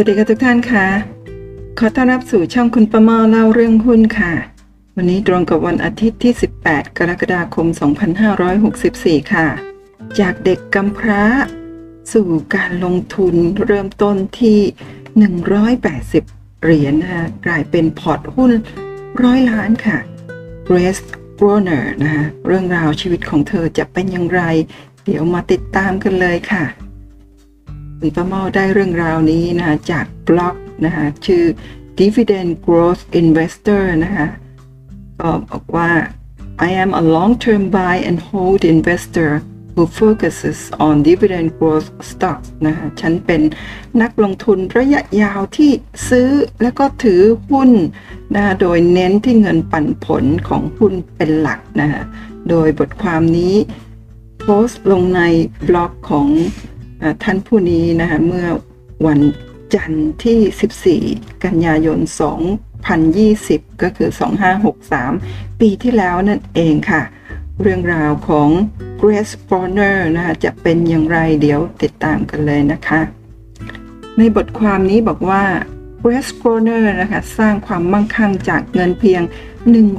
วัสดีค่ะทุกท่านค่ะ ขอต้อนรับสู่ช่องคุณประมาเล่าเรื่องหุ้นค่ะ วันนี้ตรงกับวันอาทิตย์ที่ 18 กรกฎาคม 2564 ค่ะ จากเด็กกำพร้า สู่การลงทุนเริ่มต้นที่ 180 เหรียญนะคะกลายเป็นพอร์ตหุ้นร้อยล้านค่ะ Grace Groner นะคะเรื่องราวชีวิตของเธอจะเป็นอย่างไร เดี๋ยวมาติดตามกันเลยค่ะ คุณป้าเมาได้เรื่องราวนี้นะคะจากบล็อกนะคะชื่อ Dividend Growth Investor นะคะก็บอกว่า I am a long-term buy and hold investor who focuses on dividend growth stocks นะคะฉันเป็นนักลงทุนระยะยาวที่ซื้อแล้วก็ถือหุ้นนะคะโดยเน้นที่เงินปันผลของหุ้นเป็นหลักนะคะโดยบทความนี้โพสต์ลงในบล็อกของ ท่านผู้นี้นะคะเมื่อวันจันทร์ที่ 14 กันยายน 2020 ก็คือ 2563 ปีที่แล้วนั่นเองค่ะ เรื่องราวของ Grace Bonner นะคะจะเป็นอย่างไรเดี๋ยวติดตามกันเลยนะคะ ในบทความนี้บอกว่า Grace Bonner นะคะสร้างความมั่งคั่งจากเงินเพียง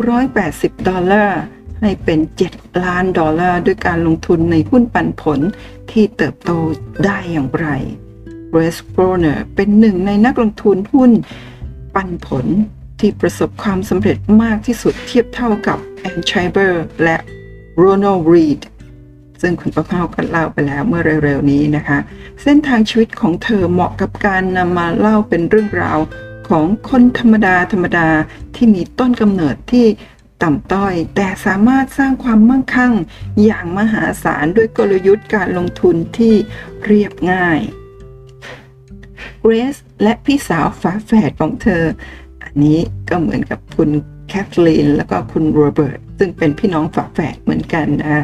180 ดอลลาร์ ให้เป็น 7 ล้านดอลลาร์ด้วยการลงทุนในหุ้นปันผลที่เติบโตได้อย่างไร Grace Groner เป็นหนึ่งในนักลงทุนหุ้นปันผลที่ประสบความสำเร็จมากที่สุดเทียบเท่ากับ a n c h i b e r และ Ronald Read ซึ่งคุณประภาก็เล่าไปแล้วเมื่อเร็วๆนี้นะคะ เส้นทางชีวิตของเธอเหมาะกับการนำมาเล่าเป็นเรื่องราวของคนธรรมดาธรรมดาที่มีต้นกำเนิดที่ ต่ำต้อย แต่สามารถสร้างความมั่งคั่ง อย่างมหาศาลด้วยกลยุทธ์การลงทุนที่เรียบง่ายเกรซและพี่สาวฝาแฝดของเธอ อันนี้ก็เหมือนกับคุณแคทลีนแล้วก็คุณโรเบิร์ตซึ่งเป็นพี่น้องฝาแฝดเหมือนกันนะ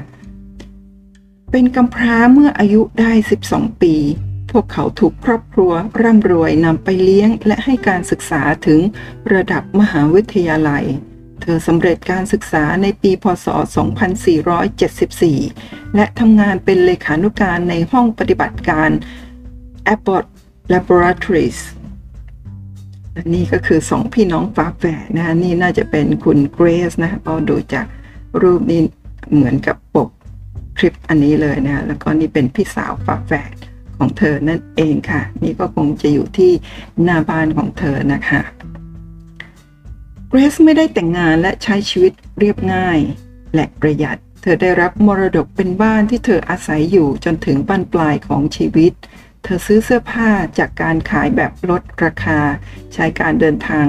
เป็นกำพร้าเมื่ออายุได้ 12 ปี พวกเขาถูกครอบครัวร่ำรวยนำไปเลี้ยงและให้การศึกษาถึงระดับมหาวิทยาลัย เธอสำเร็จการศึกษาในปี พศ 2474 และทำงานเป็นเลขานุการในห้องปฏิบัติการ Abbott Laboratories และนี่ก็คือสองพี่น้องฝาแฝดนะคะนี่น่าจะเป็นคุณเกรซนะเพราะดูจากรูปนี้เหมือนกับปกคลิปอันนี้เลยนะแล้วก็นี่เป็นพี่สาวฝาแฝดของเธอนั่นเองค่ะ นี่ก็คงจะอยู่ที่หน้าบ้านของเธอนะคะ รซไม่ได้แต่งงานและใช้ชีวิตเรียบง่าย และประหยัด เธอได้รับมรดกเป็นบ้านที่เธออาศัยอยู่จนถึงบ้านปลายของชีวิต เธอซื้อเสื้อผ้าจากการขายแบบลดราคา ใช้การเดินทาง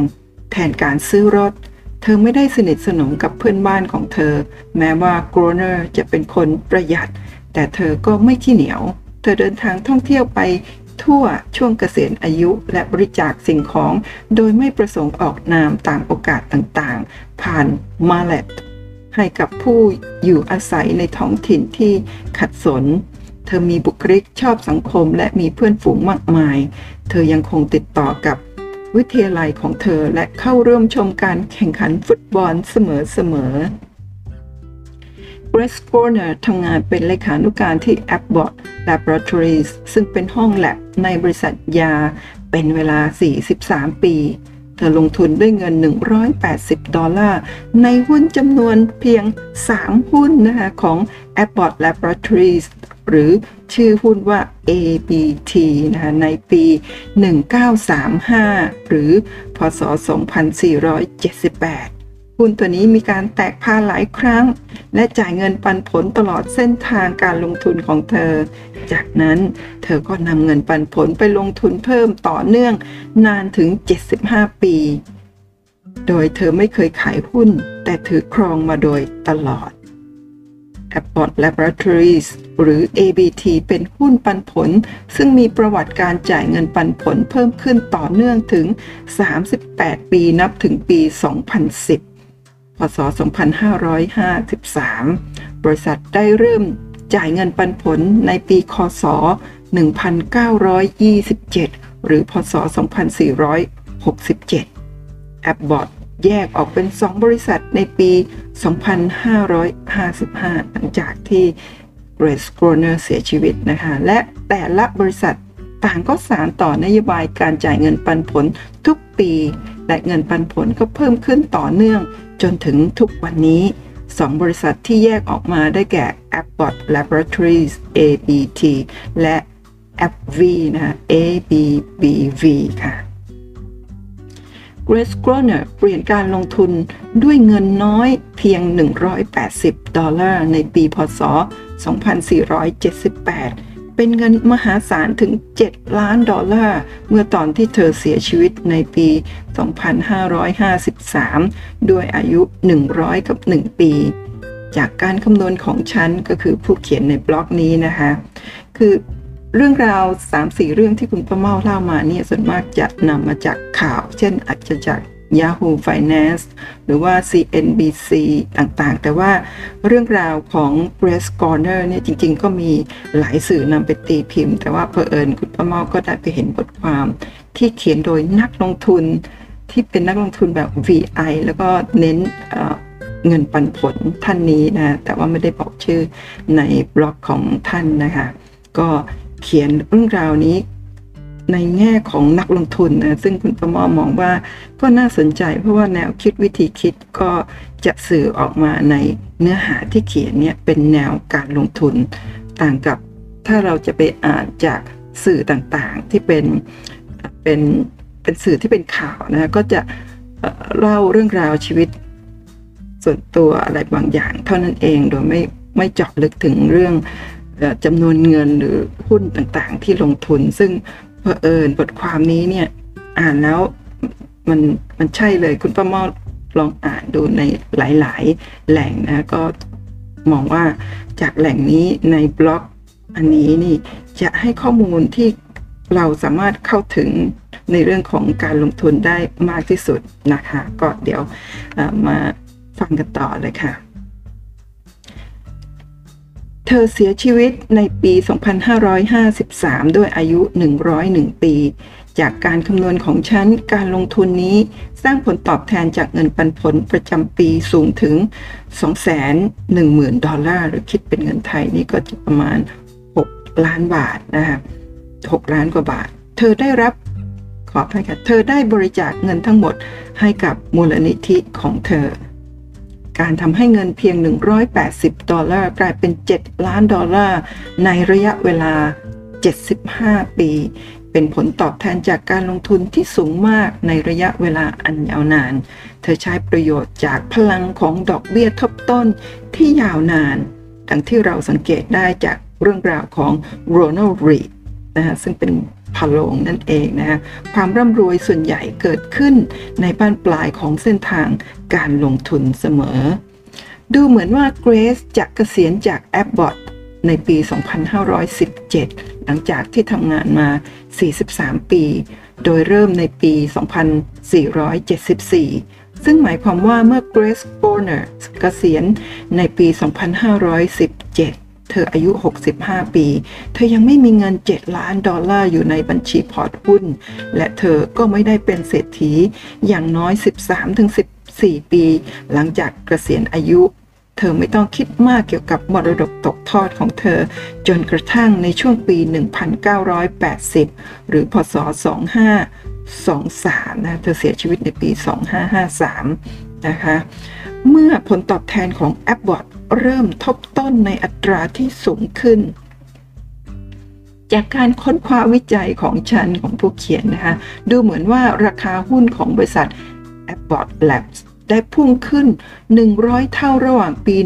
แทนการซื้อรถ เธอไม่ได้สนิทสนมกับเพื่อนบ้านของเธอ แม้ว่าโกรเนอร์จะเป็นคนประหยัด แต่เธอก็ไม่ที่เหนียว เธอเดินทางท่องเที่ยวไป ทั่วช่วงเกษียณอายุและบริจาคสิ่งของ โดยไม่ประสงค์ออกนามตามโอกาสต่างๆ ผ่านมาเลตให้กับผู้อยู่อาศัยในท้องถิ่นที่ขัดสน เธอมีบุคลิกชอบสังคมและมีเพื่อนฝูงมากมาย เธอยังคงติดต่อกับวิทยาลัยของเธอและเข้าร่วมชมการแข่งขันฟุตบอลเสมอๆ Grace Corner ทำงานเป็นเลขานุการที่ Abbott Laboratories ซึ่งเป็นห้องแลบในบริษัทยา เป็นเวลา 43 ปี เธอลงทุนด้วยเงิน 180 ดอลลาร์ ในหุ้นจำนวนเพียง 3 หุ้นนะคะของ Abbott Laboratories หรือชื่อหุ้นว่า ABT นะคะในปี 1935 หรือ พศ 2478 หุ้นตัวนี้มีการแตกพาหลายครั้ง และจ่ายเงินปันผลตลอดเส้นทางการลงทุนของเธอ จากนั้นเธอก็นำเงินปันผลไปลงทุนเพิ่มต่อเนื่องนานถึง 75 ปี โดยเธอไม่เคยขายหุ้น แต่ถือครองมาโดยตลอด Abbott Laboratories หรือ ABT เป็นหุ้นปันผล ซึ่งมีประวัติการจ่ายเงินปันผลเพิ่มขึ้นต่อเนื่องถึง 38 ปีนับถึงปี 2010 พศ 2553 บริษัทได้เริ่มจ่ายเงินปันผลในปีคศ 1927 หรือพศ 2467 Abbott แยกออกเป็น 2 บริษัทในปี 2555 หลังจากที่ Grace Groner เสียชีวิตนะคะ และแต่ละบริษัท ต่างก็สารต่อนโยบายการจ่ายเงินปันผลทุกปี และเงินปันผลก็เพิ่มขึ้นต่อเนื่อง จนถึงทุกวันนี้สองบริษัทที่แยกออกมาได้แก่ Abbott Laboratories ABT และ AbbV นะ ABBV ค่ะ Grace Groner เปลี่ยนการลงทุนด้วยเงินน้อยเพียง 180 ดอลลาร์ในปีพศ 2478 เป็นเงินมหาศาลถึง 7 ล้านดอลลาร์ เมื่อตอนที่เธอเสียชีวิตในปี 2553 ด้วยอายุ 100 กับ 1 ปี จากการคำนวณของฉันก็คือผู้เขียนในบล็อกนี้นะคะ คือเรื่องราว 3-4 เรื่องที่คุณประเมาเล่ามาเนี่ยส่วนมากจะนำมาจากข่าว เช่นอาจจะจาก Yahoo Finance หรือว่า CNBC ต่างๆ แต่ว่าเรื่องราวของ Press Corner เนี่ยจริงๆ ก็มีหลายสื่อนำไปตีพิมพ์ แต่ว่าเพอเอิญคุณประเมาก็ได้ไปเห็นบทความที่เขียนโดยนักลงทุนที่เป็นนักลงทุนแบบ VI แล้วก็เน้นเงินปันผลท่านนี้นะ แต่ว่าไม่ได้บอกชื่อในบล็อกของท่านนะคะ ก็เขียนเรื่องราวนี้ ในแง่ของนักลงทุนนะซึ่งคุณประมอมองว่าก็น่าสนใจเพราะว่าแนวคิดวิธีคิดก็จะสื่อออกมาในเนื้อหาที่เขียนเนี่ยเป็นแนวการลงทุน ต่างกับถ้าเราจะไปอ่านจากสื่อต่างๆที่เป็นเป็นเป็นสื่อที่เป็นข่าวนะก็จะเล่าเรื่องราวชีวิต ส่วนตัวอะไรบางอย่าง เท่านั้นเองโดยไม่ไม่เจาะลึกถึงเรื่องจำนวนเงินหรือหุ้นต่างๆ ที่ลงทุน ซึ่ง เผอิญบทความนี้เนี่ย อ่านแล้วมันมันใช่เลยคุณป้ามอลองอ่านดูในหลาย ๆ แหล่งนะก็มองว่าจากแหล่งนี้ในบล็อกอันนี้นี่จะให้ข้อมูลที่เราสามารถเข้าถึงในเรื่องของการลงทุนได้มากที่สุดนะคะ ก็เดี๋ยวมาฟังกันต่อเลยค่ะ เธอเสียชีวิตในปี 2553 ด้วยอายุ 101 ปี จากการคำนวณของฉัน การลงทุนนี้สร้างผลตอบแทนจากเงินปันผลประจำปีสูงถึง 210,000 ดอลลาร์ หรือคิดเป็นเงินไทยนี่ก็จะประมาณ 6 ล้านบาทนะคะ6ล้านกว่าบาท เธอได้รับขออภัยค่ะ เธอได้บริจาคเงินทั้งหมดให้กับมูลนิธิของเธอ การทำให้เงินเพียง 180 ดอลลาร์กลายเป็น 7 ล้านดอลลาร์ในระยะเวลา 75 ปี เป็นผลตอบแทนจากการลงทุนที่สูงมากในระยะเวลาอันยาวนาน เธอใช้ประโยชน์จากพลังของดอกเบี้ยทบต้นที่ยาวนาน ดังที่เราสังเกตได้จากเรื่องราวของโรนัลด์รีดนะฮะซึ่งเป็น พะโลงนั่นเองนะความร่ำรวยส่วนใหญ่เกิดขึ้นในบ้านปลายของเส้นทางการลงทุนเสมอ ดูเหมือนว่าเกรซจะเกษียณจากแอปบอทในปี 2517 หลังจากที่ทำงานมา 43 ปี โดยเริ่มในปี 2474 ซึ่งหมายความว่าเมื่อเกรซโกรเนอร์เกษียณในปี 2517 เธออายุ 65 ปี เธอยังไม่มีเงิน 7 ล้านดอลลาร์อยู่ในบัญชีพอร์ตหุ้น และเธอก็ไม่ได้เป็นเศรษฐีอย่างน้อย 13-14 ปี หลังจากเกษียณอายุเธอไม่ต้องคิดมากเกี่ยวกับมรดกตกทอดของเธอ จนกระทั่งในช่วงปี 1980 หรือพศ 2523 นะ เธอเสียชีวิตในปี 2553 นะคะ เมื่อผลตอบแทนของแอปบอท เริ่มทบต้นในอัตราที่สูงขึ้น จากการค้นคว้าวิจัยของฉันของผู้เขียนนะคะ ดูเหมือนว่าราคาหุ้นของบริษัท Abbott Labs ได้พุ่งขึ้น 100 เท่าระหว่างปี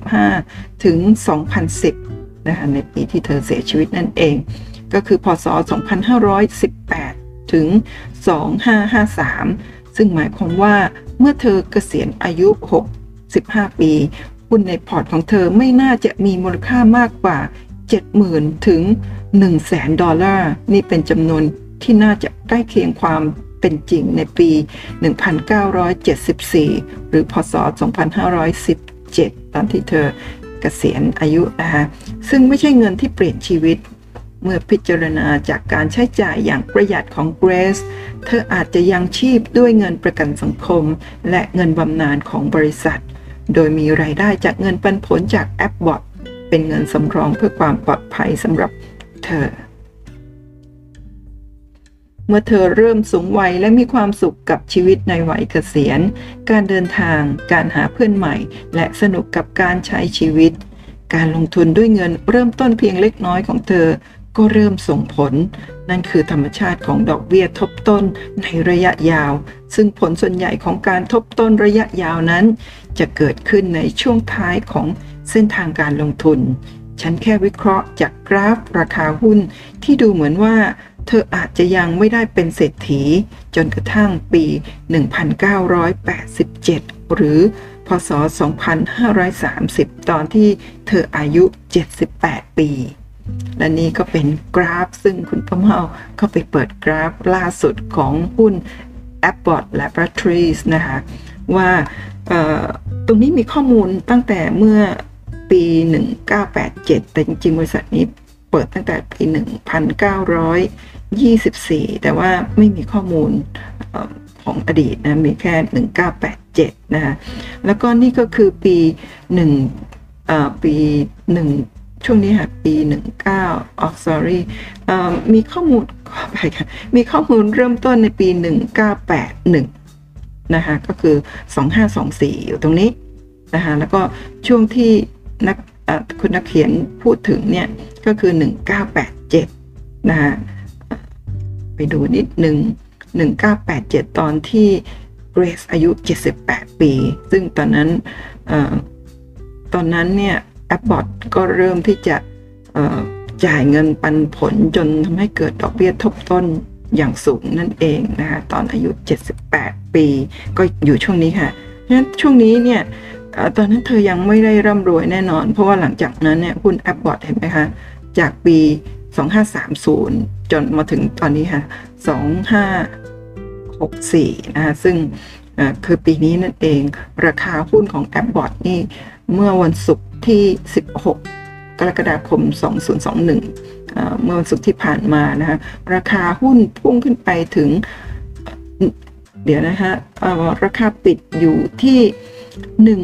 1975 ถึง 2010 นะคะ ในปีที่เธอเสียชีวิตนั่นเอง ก็คือ พศ 2518 ถึง 2553 ซึ่งหมายความว่าเมื่อเธอเกษียณอายุ 65ปี หุ้นในพอร์ตของเธอไม่น่าจะมีมูลค่ามากกว่า 70,000 ถึง 100,000 ดอลลาร์ นี่เป็นจำนวนที่น่าจะใกล้เคียงความเป็นจริงในปี 1974 หรือพศ 2517 ตอนที่เธอเกษียณอายุนะคะซึ่งไม่ใช่เงินที่เปลี่ยนชีวิต เมื่อพิจารณาจากการใช้จ่ายอย่างประหยัดของเกรซ เธออาจจะยังชีพด้วยเงินประกันสังคม และเงินบำนาญของบริษัท โดยมีรายได้จากเงินปันผลจากแอปบอทเป็นเงินสำรองเพื่อความปลอดภัยสำหรับเธอ เมื่อเธอเริ่มสูงวัยและมีความสุขกับชีวิตในวัยเกษียณ การเดินทาง การหาเพื่อนใหม่ และสนุกกับการใช้ชีวิต การลงทุนด้วยเงินเริ่มต้นเพียงเล็กน้อยของเธอ ก็เริ่มส่งผล นั่นคือธรรมชาติของดอกเบี้ยทบต้นในระยะยาว ซึ่งผลส่วนใหญ่ของการทบต้นระยะยาวนั้น จะเกิดขึ้นในช่วงท้ายของเส้นทางการลงทุน ฉันแค่วิเคราะห์จากกราฟราคาหุ้นที่ดูเหมือนว่า เธออาจจะยังไม่ได้เป็นเศรษฐี จนกระทั่งปี 1987 หรือพศ 2530 ตอนที่เธออายุ 78 ปี และนี่ก็เป็นกราฟซึ่งคุณป้าเมาเขาไปเปิดกราฟล่าสุดของหุ้น Abbott Laboratories นะคะว่าตรงนี้มีข้อมูลตั้งแต่เมื่อปี 1987 แต่จริงๆ บริษัทนี้เปิดตั้งแต่ปี 1924 แต่ว่าไม่มีข้อมูลของอดีตนะ มีแค่ 1987 นะคะแล้วก็นี่ก็คือปี 1 ปี 1 ช่วงนี้ค่ะ ปี 19 oh sorry มีข้อมูลขอไปค่ะ มีข้อมูลเริ่มต้นในปี 1981 นะคะ ก็คือ 2524 อยู่ตรงนี้นะคะ แล้วก็ช่วงที่นักคุณนักเขียนพูดถึงเนี่ย ก็คือ 1987 นะฮะไปดูนิดหนึ่ง 1987 ตอนที่เกรซอายุ 78 ปี ซึ่งตอนนั้นตอนนั้นเนี่ย แอปบอทก็เริ่มที่จะจ่ายเงินปันผลจนทำให้เกิดดอกเบี้ยทบต้นอย่างสูงนั่นเองนะคะตอนอายุ 78 ปี ก็อยู่ช่วงนี้ค่ะเพราะฉะนั้นช่วงนี้เนี่ยตอนนั้นเธอยังไม่ได้ร่ำรวยแน่นอน เพราะว่าหลังจากนั้นเนี่ยหุ้น Abbott เห็นไหมคะ จากปี 2530 จนมาถึงตอนนี้ค่ะ 2564 นะคะซึ่งคือปีนี้นั่นเองราคาหุ้นของ Abbott นี่เมื่อวันศุกร์ ที่ 16 กรกฎาคม 2021 เมื่อวันศุกร์ที่ผ่านมานะคะราคาหุ้นพุ่งขึ้นไปถึง เดี๋ยวนะฮะราคาปิดอยู่ที่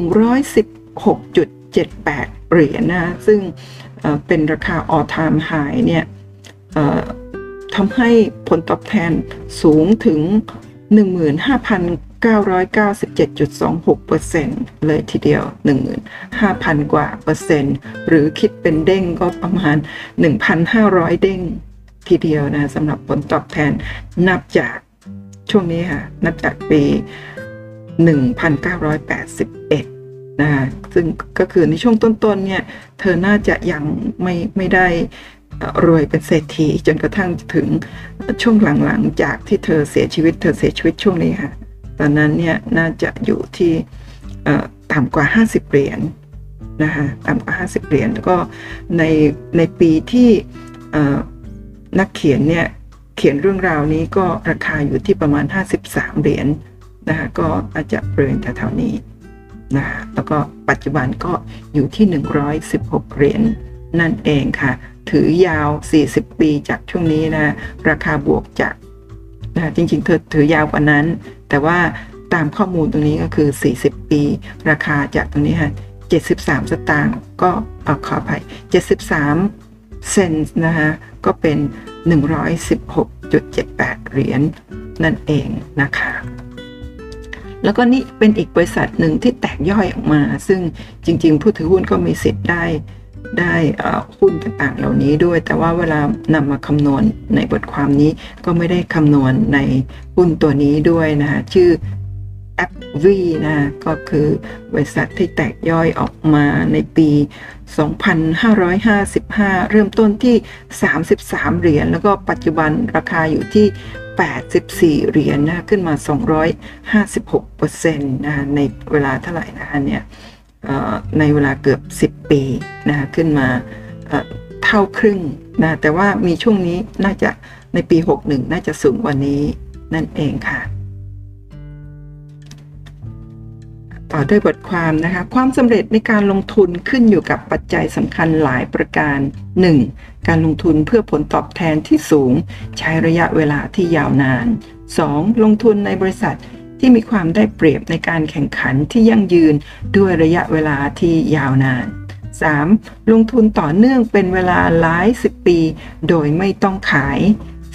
116.78 เหรียญนะซึ่งเป็นราคา all time high เนี่ยทำให้ผลตอบแทนสูงถึง 15,000 997.26%เลยทีเดียว 15,000 กว่าเปอร์เซ็นต์ หรือคิดเป็นเด้งก็ประมาณ 1,500 เด้งทีเดียวนะสำหรับผลตอบแทนนับจากช่วงนี้ค่ะ นับจากปี 1981 นะซึ่งก็คือในช่วงต้นๆ เนี่ย เธอน่าจะยังไม่ไม่ได้รวยเป็นเศรษฐีจนกระทั่งถึงช่วงหลังๆ จากที่เธอเสียชีวิต เธอเสียชีวิตช่วงนี้ค่ะ อนนั้นเนี่ยน่าจะอยู่ที่ต่ำกว่า 50 เหรียญนะคะต่ำกว่า 50 เหรียญแล้วก็ในในปีที่นักเขียนเนี่ยเขียนเรื่องราวนี้ก็ราคาอยู่ที่ประมาณ 53 เหรียญนะคะก็อาจจะบริเวณแถวๆนี้นะแล้วก็ปัจจุบันก็อยู่ที่ 116 เหรียญนั่นเองค่ะ ถือยาว 40 ปีจากช่วงนี้นะ ราคาบวกจาก นะจริงๆเธอถือยาวกว่านั้น แต่ว่าตามข้อมูลตรงนี้ก็คือ 40 ปี ราคาจากตรงนี้ค่ะ73 สตางค์ก็เอาขออภัย 73 เซนต์นะคะก็เป็น 116.78 เหรียญนั่นเองนะคะ แล้วก็นี่เป็นอีกบริษัทหนึ่งที่แตกย่อยออกมา ซึ่งจริง ๆ ผู้ถือหุ้นก็มีสิทธิ์ได้ ได้หุ้นต่างๆ เหล่านี้ด้วย แต่ว่าเวลานำมาคำนวณในบทความนี้ก็ไม่ได้คำนวณในหุ้นตัวนี้ด้วยนะคะชื่อ a p v นะก็คือบริษัทที่แตกย่อยออกมาในปี 2555 เริ่มต้นที่ 33 เหรียญแล้วก็ปัจจุบันราคาอยู่ที่ 84 เหรียญนะขึ้นมา 256%นะในเวลาเท่าไหร่นะคะเนี่ย ในเวลาเกือบ 10 ปีนะคะขึ้นมาเท่าครึ่งนะแต่ว่ามีช่วงนี้น่าจะในปี 61 น่าจะสูงกว่านี้นั่นเองค่ะ ต่อด้วยบทความนะคะความสำเร็จในการลงทุนขึ้นอยู่กับปัจจัยสำคัญหลายประการ 1. การลงทุนเพื่อผลตอบแทนที่สูง ใช้ระยะเวลาที่ยาวนาน 2. ลงทุนในบริษัท ที่มีความได้เปรียบในการแข่งขันที่ยั่งยืนด้วยระยะเวลาที่ยาวนาน 3. ลงทุนต่อเนื่องเป็นเวลาหลายสิบปี โดยไม่ต้องขาย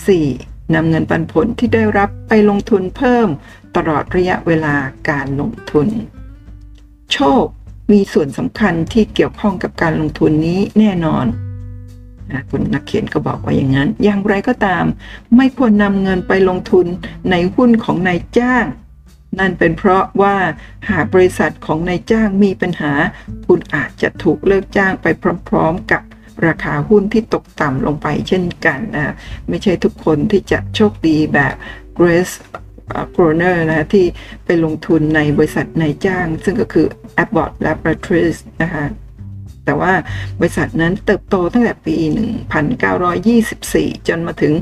4. นำเงินปันผลที่ได้รับไปลงทุนเพิ่ม ตลอดระยะเวลาการลงทุน โชคมีส่วนสำคัญที่เกี่ยวข้องกับการลงทุนนี้แน่นอนนะคุณนักเขียนก็บอกว่าอย่างนั้น อย่างไรก็ตาม ไม่ควรนำเงินไปลงทุนในหุ้นของนายจ้าง นั่นเป็นเพราะว่าหากบริษัทของนายจ้างมีปัญหา คุณอาจจะถูกเลิกจ้างไปพร้อม ๆ กับราคาหุ้นที่ตกต่ำลงไปเช่นกันนะไม่ใช่ทุกคนที่จะโชคดีแบบ Grace กรเนอร์นะที่ไปลงทุนในบริษัทนายจ้าง ซึ่งก็คือ Abbott Laboratories นะคะแต่ว่าบริษัทนั้นเติบโตตั้งแต่ปี 1924 จนมาถึง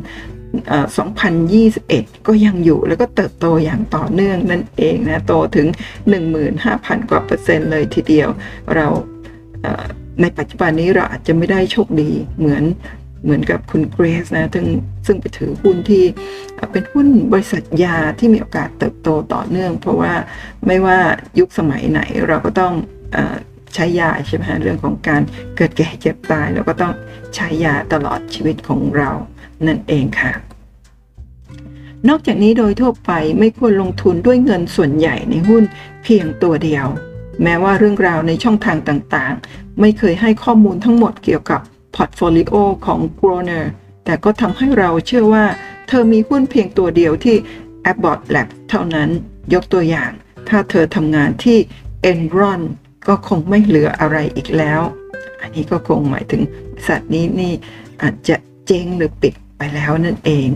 2021 ก็ยังอยู่แล้วก็เติบโตอย่างต่อเนื่องนั่นเองนะ โตถึง 15,000 กว่าเปอร์เซ็นต์เลยทีเดียว เราในปัจจุบันนี้เราอาจจะไม่ได้โชคดีเหมือนเหมือนกับคุณเกรซนะซึ่งซึ่งไปถือหุ้นที่เป็นหุ้นบริษัทยาที่มีโอกาสเติบโตต่อเนื่อง เพราะว่าไม่ว่ายุคสมัยไหนเราก็ต้องใช้ยาใช่ไหมเรื่องของการเกิดแก่เจ็บตายเราก็ต้องใช้ยาตลอดชีวิตของเรา นั่นเองค่ะ นอกจากนี้โดยทั่วไปไม่ควรลงทุนด้วยเงินส่วนใหญ่ในหุ้นเพียงตัวเดียว แม้ว่าเรื่องราวในช่องทางต่างๆ ไม่เคยให้ข้อมูลทั้งหมดเกี่ยวกับพอร์ตโฟลิโอของ g r o n e r แต่ก็ทำให้เราเชื่อว่า เธอมีหุ้นเพียงตัวเดียวที่ Abbott Lab เท่านั้นยกตัวอย่าง ถ้าเธอทำงานที่ Enron ก็คงไม่เหลืออะไรอีกแล้ว อันนี้ก็คงหมายถึงบริษัทนี้นี่อาจจะเจ๊งหรือปิด ไปแล้วนั่นเอง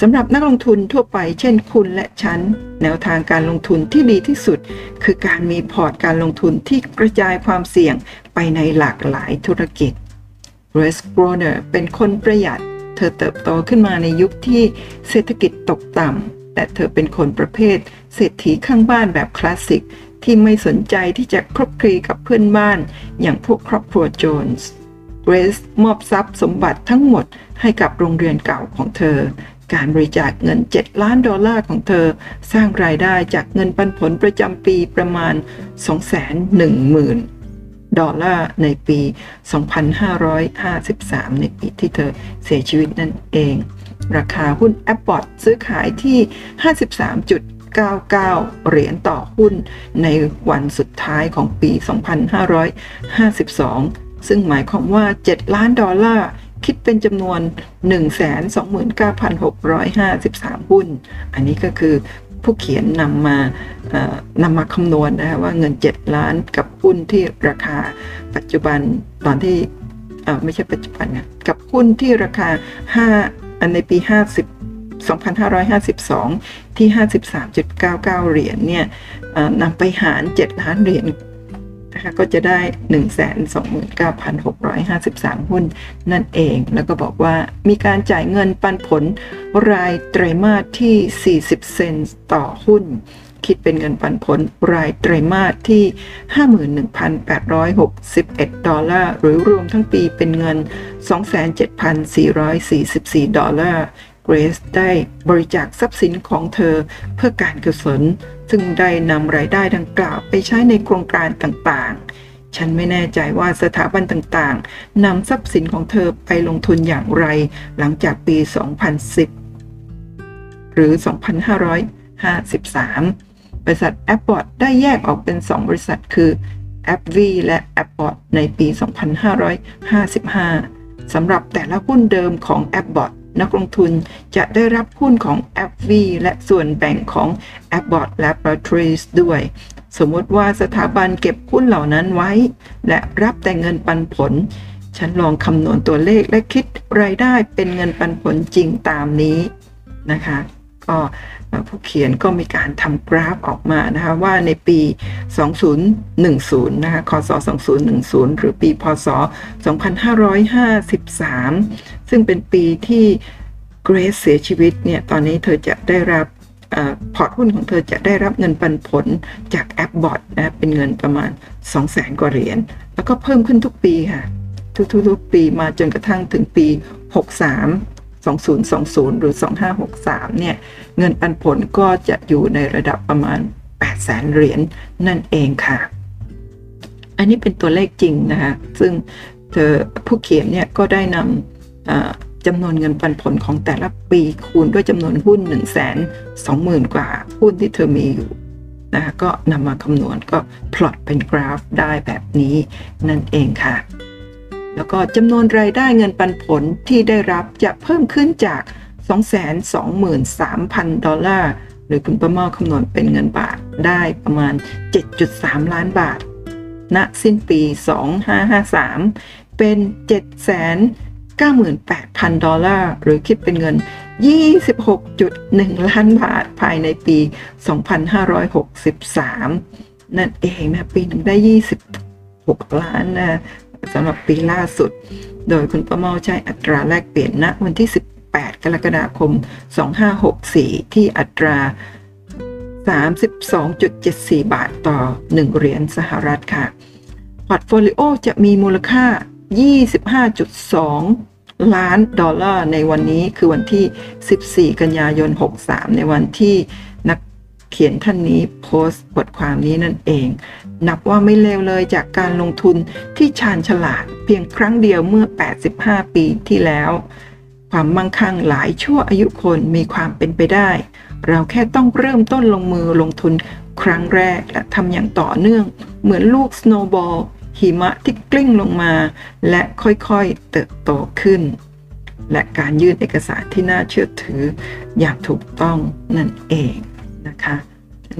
สำหรับนักลงทุนทั่วไป เช่นคุณและฉัน แนวทางการลงทุนที่ดีที่สุด คือการมีพอร์ตการลงทุนที่กระจายความเสี่ยงไปในหลากหลายธุรกิจเรสโกรเนอร์เป็นคนประหยัด เธอเติบโตขึ้นมาในยุคที่เศรษฐกิจตกต่ำ แต่เธอเป็นคนประเภท เศรษฐีข้างบ้านแบบคลาสสิก ที่ไม่สนใจที่จะครบคลีกับเพื่อนบ้าน อย่างพวกครอบครัวโจนส์เรซมอบทรัพย์สมบัติทั้งหมด ให้กับโรงเรียนเก่าของเธอ การบริจาคเงิน 7 ล้านดอลลาร์ของเธอ สร้างรายได้จากเงินปันผลประจำปีประมาณ 210,000 ดอลลาร์ในปี 2553 ในปีที่เธอเสียชีวิตนั่นเอง ราคาหุ้น Apple ซื้อขายที่ 53.99 เหรียญต่อหุ้นในวันสุดท้ายของปี 2552 ซึ่งหมายความว่า 7 ล้านดอลลาร์ คิดเป็นจำนวน 129,653 หุ้น อันนี้ก็คือผู้เขียนนำมานำมาคำนวณนะคะว่าเงิน 7 ล้านกับหุ้นที่ราคาปัจจุบันตอนที่ไม่ใช่ปัจจุบันนะกับหุ้นที่ราคา 5 อันในปี 50 2552 ที่ 53.99 เหรียญเนี่ยนำไปหาร 7 ล้านเหรียญ นะคะก็จะได้ 129,653 หุ้นนั่นเอง แล้วก็บอกว่ามีการจ่ายเงินปันผลรายไตรมาสที่ 40 เซนต์ต่อหุ้น คิดเป็นเงินปันผลรายไตรมาสที่ 51,861 ดอลลาร์ หรือรวมทั้งปีเป็นเงิน 27,444 ดอลลาร์ รซได้บริจาคทรัพย์สินของเธอเพื่อการกุศล ซึ่งได้นำรายได้ดังกล่าวไปใช้ในโครงการต่างๆ ฉันไม่แน่ใจว่าสถาบันต่างๆนำทรัพย์สินของเธอไปลงทุนอย่างไรหลังจากปี 2010 หรือ 2553 บริษัท Apple ได้แยกออกเป็น 2 บริษัทคือ a p p v และ Apple ในปี 2555 สำหรับแต่ละหุ้นเดิมของ Apple นักลงทุนจะได้รับหุ้นของ a p v และส่วนแบ่งของ a b b o t Laboratories ด้วย สมมติว่าสถาบันเก็บหุ้นเหล่านั้นไว้ และรับแต่เงินปันผล ฉันลองคำนวณตัวเลขและคิดรายได้เป็นเงินปันผลจริงตามนี้นะคะ ก็ผู้เขียนก็มีการทำกราฟออกมานะคะว่าในปี 2010 นะคะคศ 2010 หรือปี พศ 2553 ซึ่งเป็นปีที่เกรซเสียชีวิตเนี่ย ตอนนี้เธอจะได้รับพอร์ตหุ้นของเธอจะได้รับเงินปันผลจากแอปบอทนะเป็นเงินประมาณ 200,000 กว่าเหรียญ แล้วก็เพิ่มขึ้นทุกปีค่ะ ทุกๆปีมาจนกระทั่งถึงปี 63 2020 หรือ 2563 เนี่ย เงินปันผลก็จะอยู่ในระดับประมาณ 8 แสนเหรียญนั่นเองค่ะ อันนี้เป็นตัวเลขจริงนะคะซึ่งเธอผู้เขียนเนี่ยก็ได้นำจำนวนเงินปันผลของแต่ละปีคูณด้วยจำนวนหุ้น 1 2 0 0 0 0 กว่าหุ้นที่เธอมีอยู่นะคะก็นำมาคำนวณก็พลอตเป็นกราฟได้แบบนี้นั่นเองค่ะ แล้วก็จำนวนรายได้เงินปันผลที่ได้รับจะเพิ่มขึ้นจาก 223,000 ดอลลาร์ หรือคุณประมาคำนวณเป็นเงินบาทได้ประมาณ 7.3 ล้านบาท ณ สิ้นปี 2553 เป็น 798,000 ดอลลาร์ หรือคิดเป็นเงิน 26.1 ล้านบาทภายในปี 2563 นั่นเองนะ ปีหนึ่งได้ 26 ล้านนะ สำหรับปีล่าสุด โดยคุณประเมาใช้อัตราแลกเปลี่ยนณวันที่ 18 กรกฎาคม 2564 ที่อัตรา 32.74 บาทต่อ 1 เหรียญสหรัฐค่ะ พอร์ตโฟลิโอจะมีมูลค่า 25.2 ล้านดอลลาร์ในวันนี้คือวันที่ 14 กันยายน 63 ในวันที่ เขียนท่านนี้โพสต์บทความนี้นั่นเอง นับว่าไม่เลวเลยจากการลงทุนที่ชาญฉลาดเพียงครั้งเดียวเมื่อ 85 ปีที่แล้ว ความมั่งคั่งหลายชั่วอายุคนมีความเป็นไปได้ เราแค่ต้องเริ่มต้นลงมือลงทุนครั้งแรกและทำอย่างต่อเนื่อง เหมือนลูกสโนว์บอลหิมะที่กลิ้งลงมา และค่อยๆเติบโตขึ้น และการยื่นเอกสารที่น่าเชื่อถืออย่างถูกต้องนั่นเอง นะคะ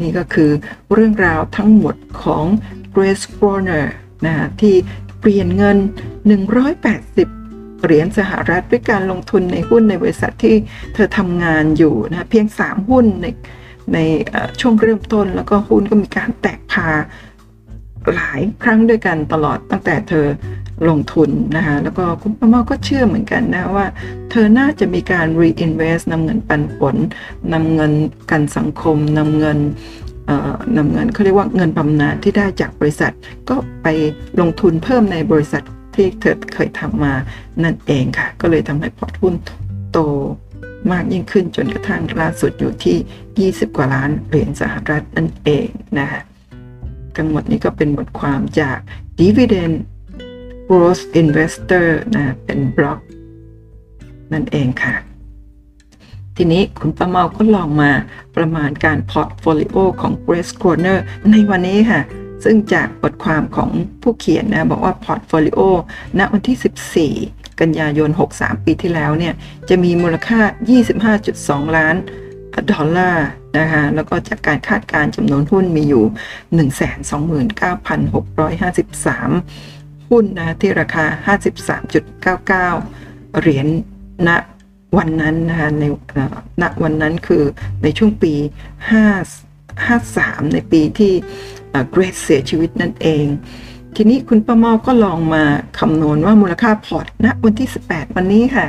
นี่ก็คือเรื่องราวทั้งหมดของ Grace Groner นะที่เปลี่ยนเงิน 180 เหรียญสหรัฐด้วยการลงทุนในหุ้นในบริษัทที่เธอทำงานอยู่นะเพียง 3 หุ้นในในช่วงเริ่มต้นแล้วก็หุ้นก็มีการแตกพาหลายครั้งด้วยกันตลอดตั้งแต่เธอ ลงทุนนะคะแล้วก็คุณป้าเมาก็เชื่อเหมือนกันนะว่า เธอน่าจะมีการ reinvest นำเงินปันผลนำเงินกันสังคมนำเงินนำเงินเขาเรียกว่าเงินบำนาญที่ได้จากบริษัท ก็ไปลงทุนเพิ่มในบริษัทที่เธอเคยทำมานั่นเองค่ะ ก็เลยทำให้พอร์ตหุ้นโตมากยิ่งขึ้นจนกระทั่งล่าสุดอยู่ที่ 20 กว่าล้านเหรียญสหรัฐนั่นเองนะคะทั้งหมดนี้ก็เป็นบทความจาก Dividend Growth Investor นะเป็นบล็อก นั่นเองค่ะ ทีนี้คุณป้าเมาก็ลองมาประมาณการพอร์ตโฟลิโอของ Grace Groner ในวันนี้ค่ะ ซึ่งจากบทความของผู้เขียนนะบอกว่าพอร์ตโฟลิโอณวันที่ 14 กันยายน 63 ปีที่แล้วเนี่ย จะมีมูลค่า 25.2 ล้านดอลลาร์นะคะแล้วก็จากการคาดการณ์จำนวนหุ้นมีอยู่ 129,653 หุ้นนะที่ราคา 53.99 เหรียญณวันนั้นนะคะในณวันนั้นคือในช่วงปี 5 53 ในปีที่เกรซเสียชีวิตนั่นเอง ทีนี้คุณประเมาก็ลองมาคำนวณว่ามูลค่าพอร์ตณวันที่ 18 วันนี้ค่ะ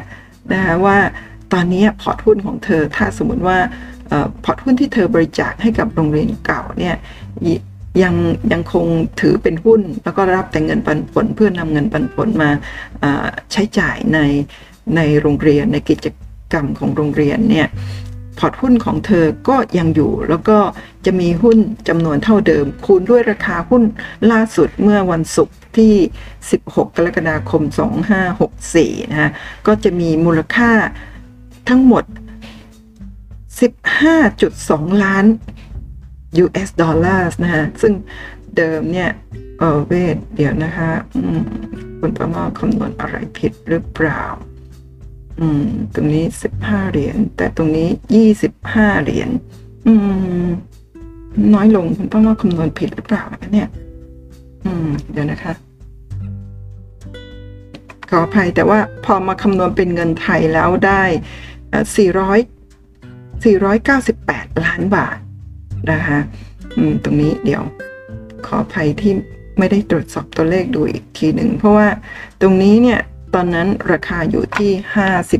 นะคะว่าตอนนี้พอร์ตหุ้นของเธอถ้าสมมติว่าพอร์ตหุ้นที่เธอบริจาคให้กับโรงเรียนเก่าเนี่ย ยังยังคงถือเป็นหุ้น แล้วก็รับแต่เงินปันผลเพื่อนำเงินปันผลมาใช้จ่ายในในโรงเรียนในกิจกรรมของโรงเรียนเนี่ยพอร์ตหุ้นของเธอก็ยังอยู่แล้วก็จะมีหุ้นจำนวนเท่าเดิม คูณด้วยราคาหุ้นล่าสุดเมื่อวันศุกร์ที่ 16 กรกฎาคม 2564 นะฮะก็จะมีมูลค่าทั้งหมด 15.2 ล้าน US ดอลลาร์นะฮะซึ่งเดิมเนี่ยเออเวทเดี๋ยวนะคะคุณประมาคำนวณอะไรผิดหรือเปล่า อืม ตรงนี้15เหรียญแต่ตรงนี้25เหรียญอืม น้อยลงคุณประมาคำนวณผิดหรือเปล่าเนี่ย อืม เดี๋ยวนะคะ ขออภัยแต่ว่าพอมาคำนวณเป็นเงินไทยแล้วได้ 400 498 ล้านบาท นะคะตรงนี้เดี๋ยวขออภัยที่ไม่ได้ตรวจสอบตัวเลขดูอีกทีหนึ่ง เพราะว่าตรงนี้เนี่ย ตอนนั้นราคาอยู่ที่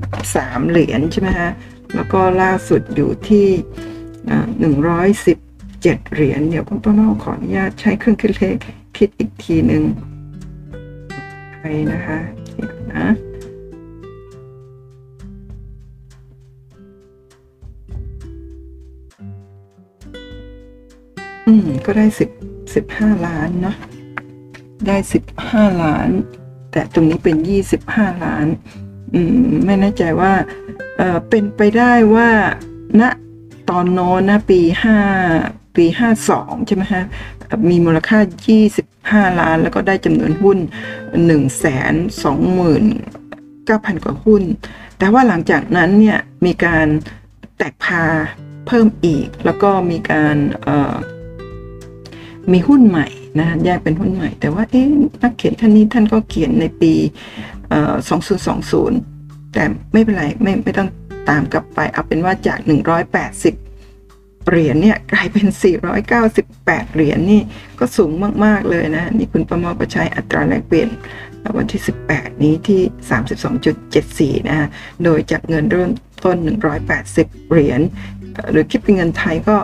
53 เหรียญใช่ไหมฮะแล้วก็ล่าสุดอยู่ที่117 เหรียญเดี๋ยวคุณป้าเมาขออนุญาตใช้เครื่องคิดเลขคิดอีกทีหนึ่งไปนะคะเดี๋ยวนะ ม ก็ได้สิบสิบห้าล้านเนาะได้สิบห้าล้าน แต่ตรงนี้เป็นยี่สิบห้าล้าน อืม ไม่แน่ใจว่าเออเป็นไปได้ว่าณตอนโน้นนะปีห้าปีห้าสองใช่ไหมฮะมีมูลค่า25ล้าน แล้วก็ได้จำนวนหุ้น1 2 9 0 0 0กว่าหุ้น แต่ว่าหลังจากนั้นเนี่ยมีการแตกพาเพิ่มอีก แล้วก็มีการ มีหุ้นใหม่นะแยกเป็นหุ้นใหม่ แต่ว่าเอ๊ะนักเขียนท่านนี้ท่านก็เขียนในปี2020 แต่ไม่เป็นไรไม่ไม่ต้องตามกลับไป เอาเป็นว่าจาก 180 เหรียญเนี่ยกลายเป็น 498 เหรียญนี่ก็สูงมาก ๆ เลยนะ นี่คุณประมอก็ใช้อัตราแลกเปลี่ยนวันที่ 18 นี้ที่ 32.74 นะฮะ โดยจากเงินเริ่มต้น 180 เหรียญหรือคิดเป็นเงินไทยก็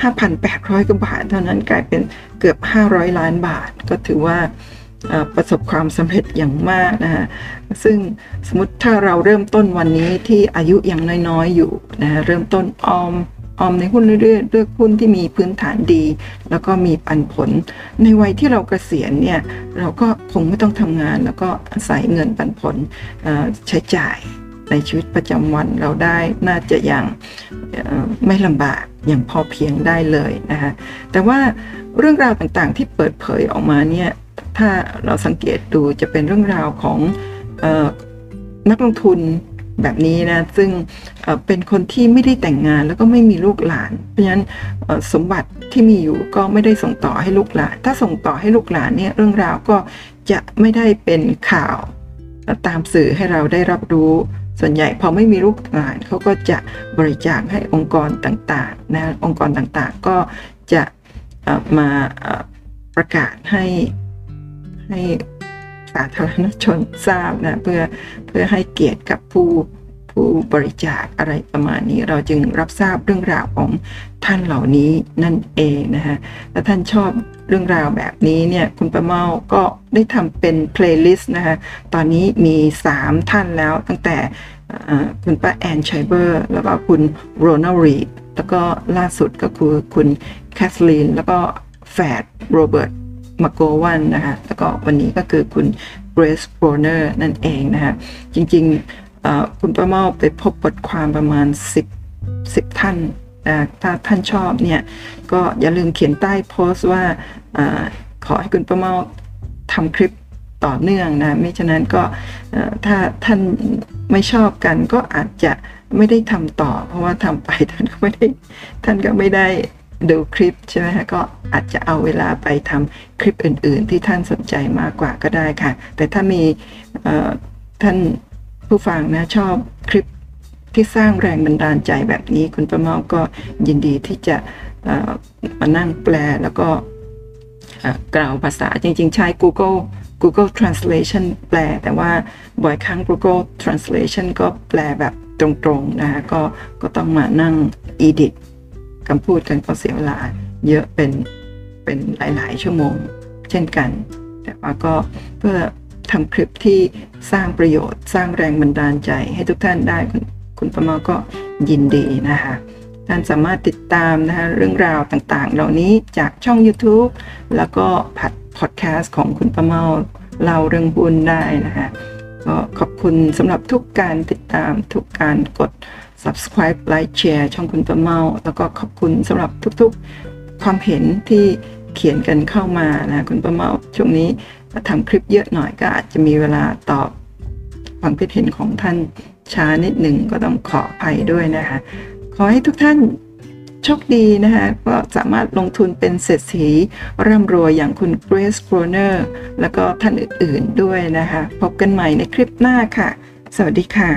5,800กว่าบาท เท่านั้นกลายเป็นเกือบ 500 ล้านบาท ก็ถือว่าประสบความสำเร็จอย่างมากนะฮะซึ่งสมมติถ้าเราเริ่มต้นวันนี้ที่อายุยังน้อยๆอยู่นะฮะเริ่มต้นออมออมในหุ้นเรื่อยๆเลือกหุ้นที่มีพื้นฐานดี แล้วก็มีปันผล ในวัยที่เรากเกษียณเนี่ยเราก็คงไม่ต้องทำงาน แล้วก็อาศัยเงินปันผลใช้จ่าย ในชีวิตประจำวันเราได้น่าจะอย่างไม่ลำบากอย่างพอเพียงได้เลยนะคะแต่ว่าเรื่องราวต่างๆที่เปิดเผยออกมาเนี่ยถ้าเราสังเกตดูจะเป็นเรื่องราวของออนักลงทุนแบบนี้นะซึ่งเป็นคนที่ไม่ได้แต่งงานแล้วก็ไม่มีลูกหลาน เพราะฉะนั้นสมบัติที่มีอยู่ก็ไม่ได้ส่งต่อให้ลูกหลาน ถ้าส่งต่อให้ลูกหลานเนี่ยเรื่องราวก็จะไม่ได้เป็นข่าวตามสื่อให้เราได้รับรู้ ส่วนใหญ่พอไม่มีลูกหลานเขาก็จะบริจาคให้องค์กรต่างๆนะองค์กรต่างๆก็จะมาประกาศให้ให้สาธารณชนทราบนะเพื่อเพื่อให้เกียรติกับผู้ ผู้บริจาคอะไรประมาณนี้ เราจึงรับทราบเรื่องราวของท่านเหล่านี้นั่นเองนะฮะถ้าท่านชอบเรื่องราวแบบนี้เนี่ยคุณประเมาก็ได้ทำเป็นเพลย์ลิสต์นะคะตอนนี้มี 3 ท่านแล้วตั้งแต่คุณป้าแอนไชเบอร์ แล้วก็คุณโรนัลด์รีดแล้วก็ล่าสุดก็คือคุณแคสลีนแล้วก็แฝดโรเบิร์ตมาโกวันนะคะแล้วก็วันนี้ก็คือคุณเกรซโกรเนอร์นั่นเองนะคะจริงๆ คุณป้าเมาไปพบบทความประมาณ 10 10 ท่าน ถ้าท่านชอบเนี่ย ก็อย่าลืมเขียนใต้โพสต์ว่าอขอให้คุณป้าเมาทำคลิปต่อเนื่องนะไม่ฉะนั้นก็ถ้าท่านไม่ชอบกันก็อาจจะไม่ได้ทำต่อ เพราะว่าทำไปท่านก็ไม่ได้ท่านก็ไม่ได้ดูคลิปใช่ไหมฮะก็อาจจะเอาเวลาไปทำคลิปอื่น ๆ ที่ท่านสนใจมากกว่าก็ได้ค่ะ แต่ถ้ามีท่าน ผู้ฟังนะชอบคลิปที่สร้างแรงบันดาลใจแบบนี้ คุณประมาก็ยินดีที่จะมานั่งแปลแล้วก็กล่าวภาษาจริง ๆ ใช้ Google Google Translation แปล แต่ว่าบ่อยครั้ง Google Translation ก็แปลแบบตรงๆนะคะก็ก็ต้องมานั่ง edit คำพูดกันก็เสียเวลาเยอะเป็นเป็นหลาย ๆ ชั่วโมง เช่นกัน แต่ว่าก็เพื่อ ทำคลิปที่สร้างประโยชน์ สร้างแรงบันดาลใจให้ทุกท่านได้คุณคุณประมาก็ยินดีนะคะท่านสามารถติดตามนะคะเรื่องราวต่างๆ เหล่านี้จากช่อง YouTube แล้วก็ผัดพอดแคสต์ของคุณประเมาเล่าเรื่องบุญได้นะคะก็ขอบคุณสำหรับทุกการติดตามทุกการกด subscribe like share ช่องคุณประเมา แล้วก็ขอบคุณสำหรับทุกๆ ความเห็นที่เขียนกันเข้ามานะคุณประเมาช่วงนี้ ทำคลิปเยอะหน่อยก็อาจจะมีเวลาตอบความคิดเห็นของท่านช้านิดหนึ่งก็ต้องขออภัยด้วยนะคะ ขอให้ทุกท่านโชคดีนะคะก็สามารถลงทุนเป็นเศรษฐีร่ำรวยอย่างคุณเกรซโกรเนอร์แล้วก็ท่านอื่นๆด้วยนะคะ พบกันใหม่ในคลิปหน้าค่ะ สวัสดีค่ะ